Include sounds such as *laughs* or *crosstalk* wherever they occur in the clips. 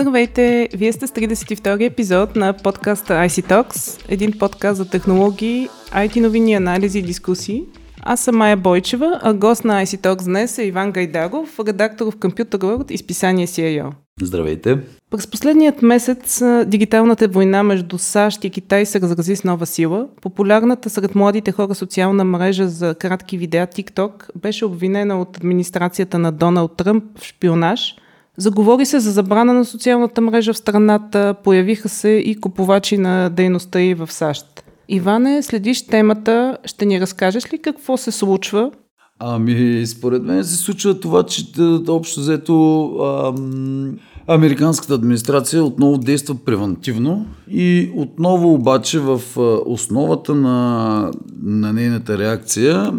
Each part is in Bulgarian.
Здравейте! Вие сте с 32 епизод на подкаста IC Talks, един подкаст за технологии, IT новини, анализи и дискусии. Аз съм Майя Бойчева, а гост на IC Talks днес е Иван Гайдаров, редактор в Computer World и списание CIO. Здравейте! През последният месец дигиталната война между САЩ и Китай се разрази с нова сила. Популярната сред младите хора социална мрежа за кратки видеа TikTok беше обвинена от администрацията на Доналд Тръмп в шпионаж. Заговори се за забрана на социалната мрежа в страната, появиха се и купувачи на дейността и в САЩ. Иване, следиш темата, ще ни разкажеш ли какво се случва? Ами, според мен се случва това, че общо взето ам, американската администрация отново действа превентивно и отново обаче в основата на, на нейната реакция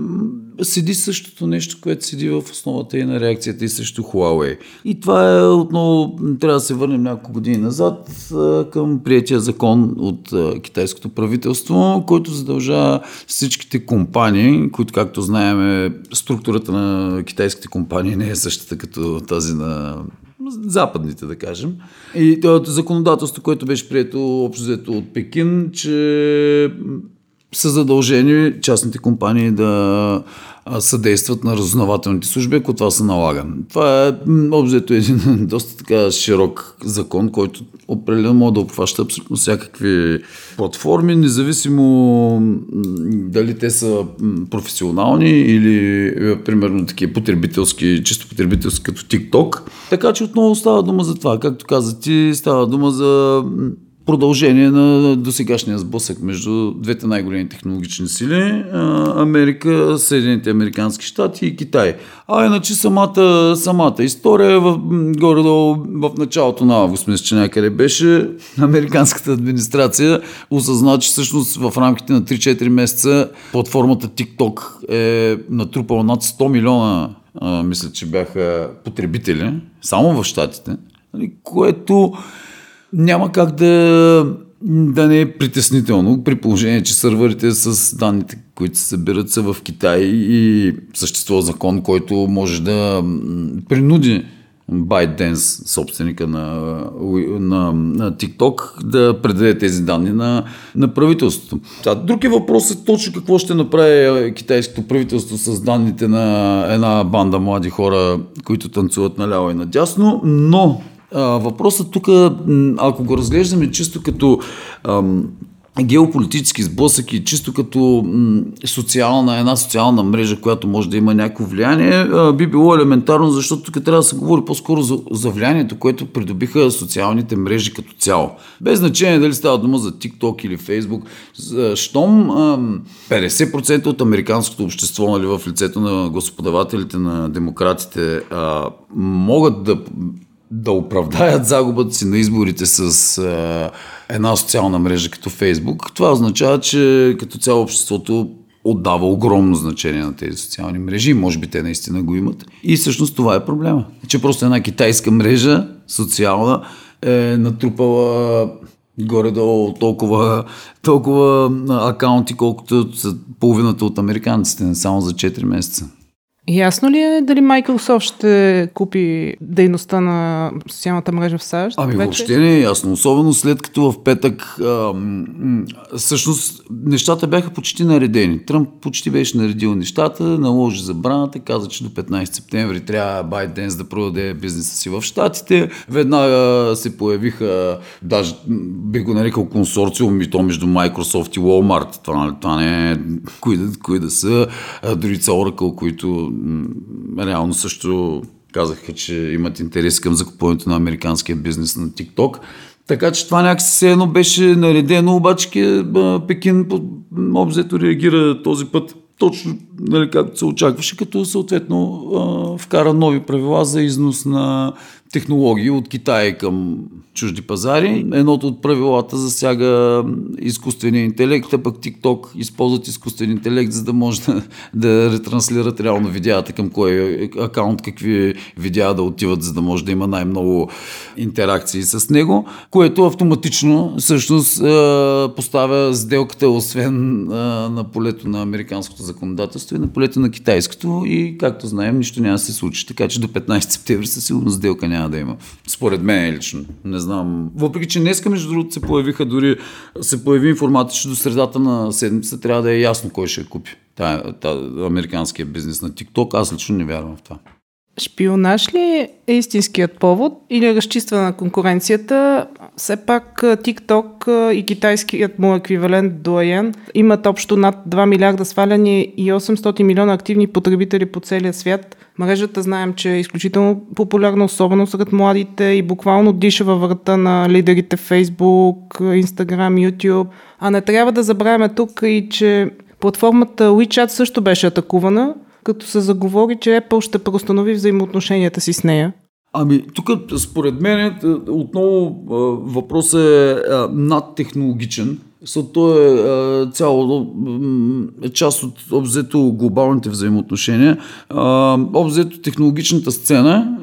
седи същото нещо, което седи в основата и на реакцията и срещу Huawei. И това е отново, трябва да се върнем няколко години назад към приятия закон от китайското правителство, който задължава всичките компании, които както знаем структурата на китайските компании не е същата като тази на западните, да кажем. И законодателство, което беше прието общо взето от Пекин, че са задължени частните компании да съдействат на разузнавателните служби, ако това се налага. Това е обзето един *laughs* доста така широк закон, който определено може да обхваща абсолютно всякакви платформи, независимо дали те са професионални или е, примерно такива потребителски, чисто потребителски като TikTok. Така че отново става дума за това. Както каза ти, става дума за продължение на досегашния сблъсък между двете най-големи технологични сили Америка, Съединените Американски щати и Китай. А иначе самата, самата история в, горе-долу в началото на август, мисля, че някъде беше, *laughs* американската администрация осъзна, че всъщност в рамките на 3-4 месеца платформата TikTok е натрупала над 100 милиона мисля, че бяха потребители, само в щатите, нали, което няма как да, да не е притеснително, при положение, че сървърите с данните, които се събират са в Китай и съществува закон, който може да принуди ByteDance, собственика на, на, на TikTok, да предаде тези данни на, на правителството. А, друг е точно какво ще направи китайското правителство с данните на една банда млади хора, които танцуват наляво и надясно, но въпросът тук, ако го разглеждаме чисто като геополитически сблъсък и чисто като социална, една социална мрежа, която може да има някакво влияние, би било елементарно, защото тук трябва да се говори по-скоро за, за влиянието, което придобиха социалните мрежи като цяло. Без значение дали става дума за TikTok или Facebook, щом 50% от американското общество нали, в лицето на господавателите на демократите могат да да оправдаят загубата си на изборите с а, една социална мрежа като Фейсбук, това означава, че като цяло обществото отдава огромно значение на тези социални мрежи. Може би те наистина го имат. И всъщност това е проблема. Че просто една китайска мрежа, социална, е натрупала горе-долу толкова, толкова акаунти, колкото са половината от американците, не само за 4 месеца. Ясно ли е дали Microsoft ще купи дейността на социалната мрежа в САЩ? Ами вече? въобще не е ясно. Особено след като в петък а, всъщност нещата бяха почти наредени. Тръмп почти беше наредил нещата, наложи забраната, каза, че до 15 септември трябва ByteDance да продаде бизнеса си в Штатите. Веднага се появиха, даже бих го нарекал консорциум и то между Microsoft и Walmart. Това, това не е кои да, кои да са. Дори са Oracle, които реално също казаха, че имат интерес към закупуването на американския бизнес на TikTok. Така че това някакси се едно беше наредено, обаче Пекин обзето реагира този път точно нали, както се очакваше, като съответно вкара нови правила за износ на технологии от Китай към чужди пазари. Едното от правилата засяга изкуствения интелект, а пък TikTok използват изкуствен интелект, за да може да, да ретранслират реално видеята към кой акаунт, какви видеа да отиват, за да може да има най-много интеракции с него, което автоматично всъщност поставя сделката, освен на полето на американското законодателство и на полето на китайското и както знаем, нищо няма да се случи. Така че до 15 септември със сигурност сделка няма няма да има. Според мен лично. Не знам. Въпреки, че днеска, между другото, се появиха дори, се появи информация, че до средата на седмица трябва да е ясно кой ще я купи. Та, та, американския бизнес на TikTok. Аз лично не вярвам в това. Шпионаж ли е истинският повод или разчиства на конкуренцията? Все пак TikTok и китайският му еквивалент Douyin имат общо над 2 милиарда сваляни и 800 милиона активни потребители по целия свят. Мрежата знаем, че е изключително популярна, особено сред младите и буквално диша във врата на лидерите Facebook, Instagram, YouTube. А не трябва да забравяме тук и, че платформата WeChat също беше атакувана – като се заговори, че Apple ще преустанови взаимоотношенията си с нея? Ами, тук според мен е, отново въпросът е надтехнологичен. То е цяло е част от обзето глобалните взаимоотношения. Обзето технологичната сцена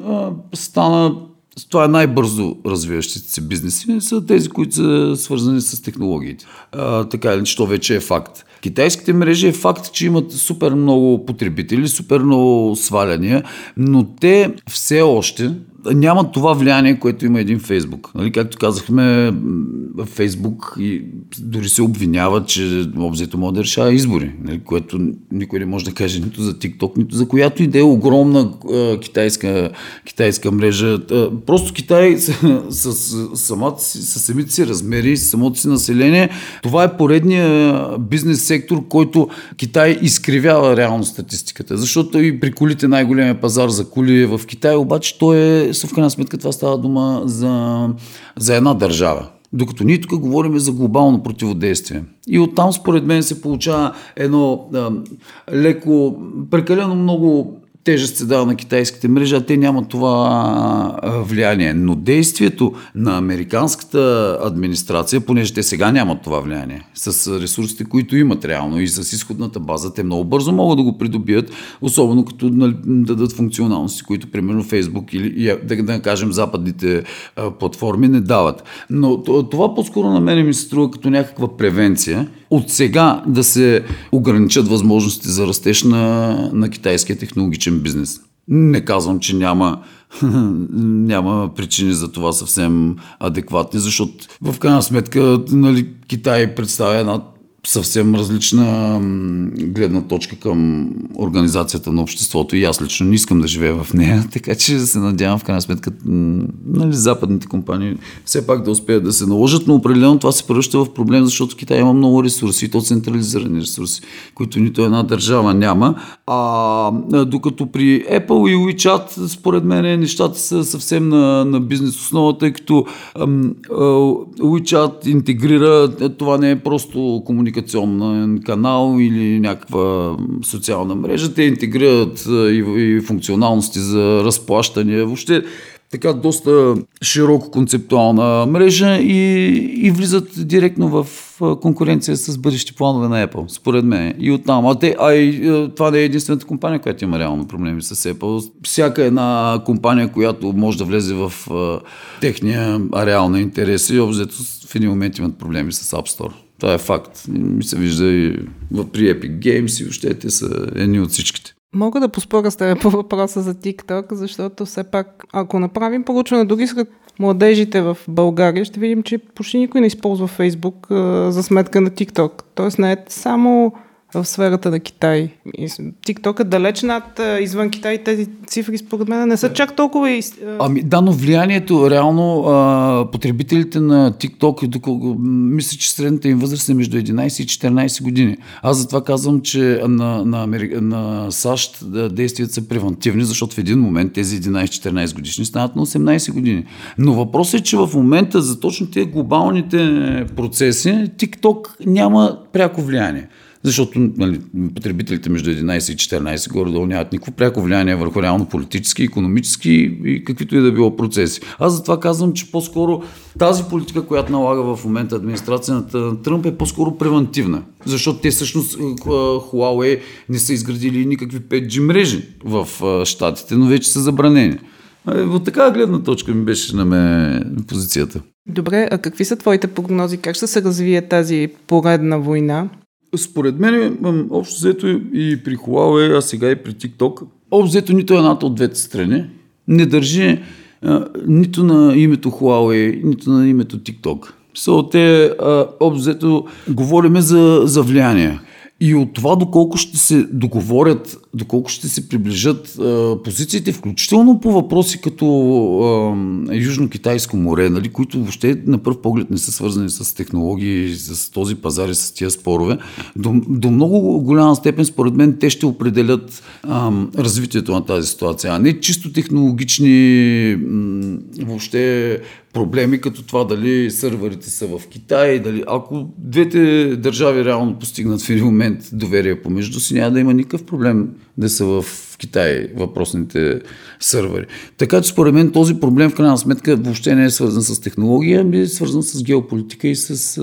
стана това е най-бързо развиващите се бизнеси, са тези, които са свързани с технологиите. А, така или то вече е факт. Китайските мрежи е факт, че имат супер много потребители, супер много сваляния, но те все още няма това влияние, което има един Фейсбук. Нали, както казахме, Фейсбук и дори се обвинява, че обзето може да решава избори, нали, което никой не може да каже нито за TikTok, нито за която и да е огромна а, китайска, китайска мрежа. А, просто Китай *laughs* с, с, самата с самите си размери, с самото си население, това е поредния бизнес сектор, който Китай изкривява реално статистиката. Защото и при колите най-големия пазар за коли е в Китай, обаче той е в крайна сметка това става дума за, за една държава. Докато ние тук говорим за глобално противодействие. И оттам, според мен, се получава едно а, леко, прекалено много тежест се дава на китайските мрежи, а те нямат това влияние. Но действието на американската администрация, понеже те сега нямат това влияние, с ресурсите, които имат реално и с изходната база, те много бързо могат да го придобият, особено като нали, дадат функционалности, които примерно Фейсбук или да, да кажем западните платформи не дават. Но това по-скоро на мен ми се струва като някаква превенция от сега да се ограничат възможности за растеж на, на китайския технологичен бизнес. Не казвам, че няма, *laughs* няма причини за това съвсем адекватни, защото в крайна сметка нали, Китай представя една съвсем различна гледна точка към организацията на обществото и аз лично не искам да живея в нея, *laughs* така че се надявам в крайна сметка нали, западните компании все пак да успеят да се наложат, но определено това се превръща в проблем, защото Китай има много ресурси, и то централизирани ресурси, които нито една държава няма. А докато при Apple и WeChat, според мен, нещата са съвсем на, на бизнес основа, тъй като ам, WeChat интегрира, това не е просто комуникация комуникационен канал или някаква социална мрежа. Те интегрират и, и функционалности за разплащане. Въобще така доста широко концептуална мрежа и, и влизат директно в конкуренция с бъдещи планове на Apple, според мен. И оттам. А, те, а и, това не е единствената компания, която има реално проблеми с Apple. Всяка една компания, която може да влезе в uh, техния ареал на интереси, обзето в един момент имат проблеми с App Store. Това е факт. Ми се вижда и при Epic Games и въобще те са едни от всичките. Мога да поспоря с теб по въпроса за TikTok, защото все пак, ако направим проучване дори сред младежите в България, ще видим, че почти никой не използва Facebook а, за сметка на TikTok. Тоест не е само в сферата на Китай. TikTok е далеч над извън Китай. Тези цифри според мен не са чак толкова... И... Ами да, но влиянието, реално а, потребителите на TikTok, доколко, мисля, че средната им възраст е между 11 и 14 години. Аз затова казвам, че на, на, Америка, на САЩ действията са превентивни, защото в един момент тези 11-14 годишни стават на 18 години. Но въпросът е, че в момента за точно тези глобалните процеси TikTok няма пряко влияние защото нали, потребителите между 11 и 14 горе-долу нямат никакво пряко влияние върху реално политически, економически и каквито и да било процеси. Аз затова казвам, че по-скоро тази политика, която налага в момента администрацията на Тръмп е по-скоро превентивна. Защото те всъщност Huawei не са изградили никакви 5G мрежи в Штатите, но вече са забранени. От такава гледна точка ми беше на мен позицията. Добре, а какви са твоите прогнози? Как ще се развие тази поредна война? Според мен, общо взето и при Huawei, а сега и при TikTok, общо взето нито едната от двете страни не държи нито на името Huawei, нито на името TikTok. So, те, обзето, говориме за, за влияние. И от това доколко ще се договорят, доколко ще се приближат а, позициите, включително по въпроси като а, Южно-Китайско море, нали, които въобще на първ поглед не са свързани с технологии, с този пазар и с тия спорове, до, до много голяма степен, според мен, те ще определят а, развитието на тази ситуация, а не чисто технологични м, въобще проблеми, като това дали сървърите са в Китай, дали ако двете държави реално постигнат в един момент доверие помежду си, няма да има никакъв проблем да са в Китай въпросните сървъри. Така че според мен този проблем в крайна сметка въобще не е свързан с технология, ами е свързан с геополитика и с,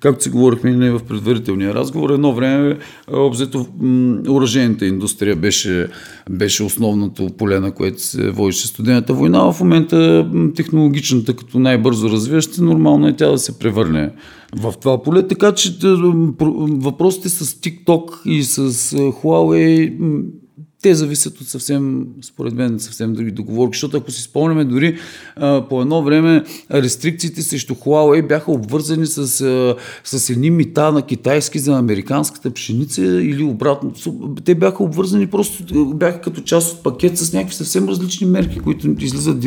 както си говорихме в предварителния разговор, едно време обзето оръжейната индустрия беше, беше основното поле, на което се водише студената война. В момента технологичната, като най-бързо развиваща, нормално е тя да се превърне в това поле. Така че въпросите с TikTok и с Huawei те зависят от съвсем, според мен, съвсем други договорки, защото ако си спомняме, дори а, по едно време рестрикциите срещу Huawei бяха обвързани с, а, с едни мита на китайски за американската пшеница или обратно. Те бяха обвързани просто, бяха като част от пакет с някакви съвсем различни мерки, които излизат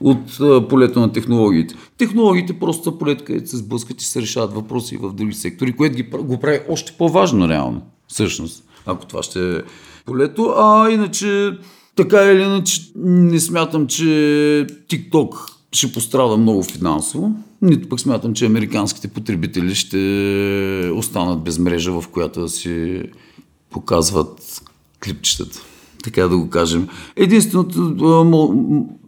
от а, полето на технологиите. Технологиите просто са полет, където се сблъскат и се решават въпроси в други сектори, което ги, го прави още по-важно реално, всъщност, ако това ще полето. А иначе, така или иначе, не смятам, че TikTok ще пострада много финансово. Нито пък смятам, че американските потребители ще останат без мрежа, в която да си показват клипчетата. Така да го кажем. Единственото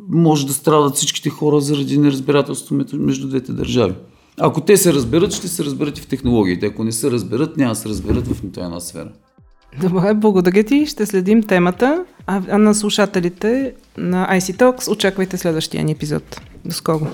може да страдат всичките хора заради неразбирателство между двете държави. Ако те се разберат, ще се разберат и в технологиите. Ако не се разберат, няма да се разберат в нито една сфера. Добре, благодаря ти. Ще следим темата. А, на слушателите на IC Talks очаквайте следващия ни епизод. До скоро!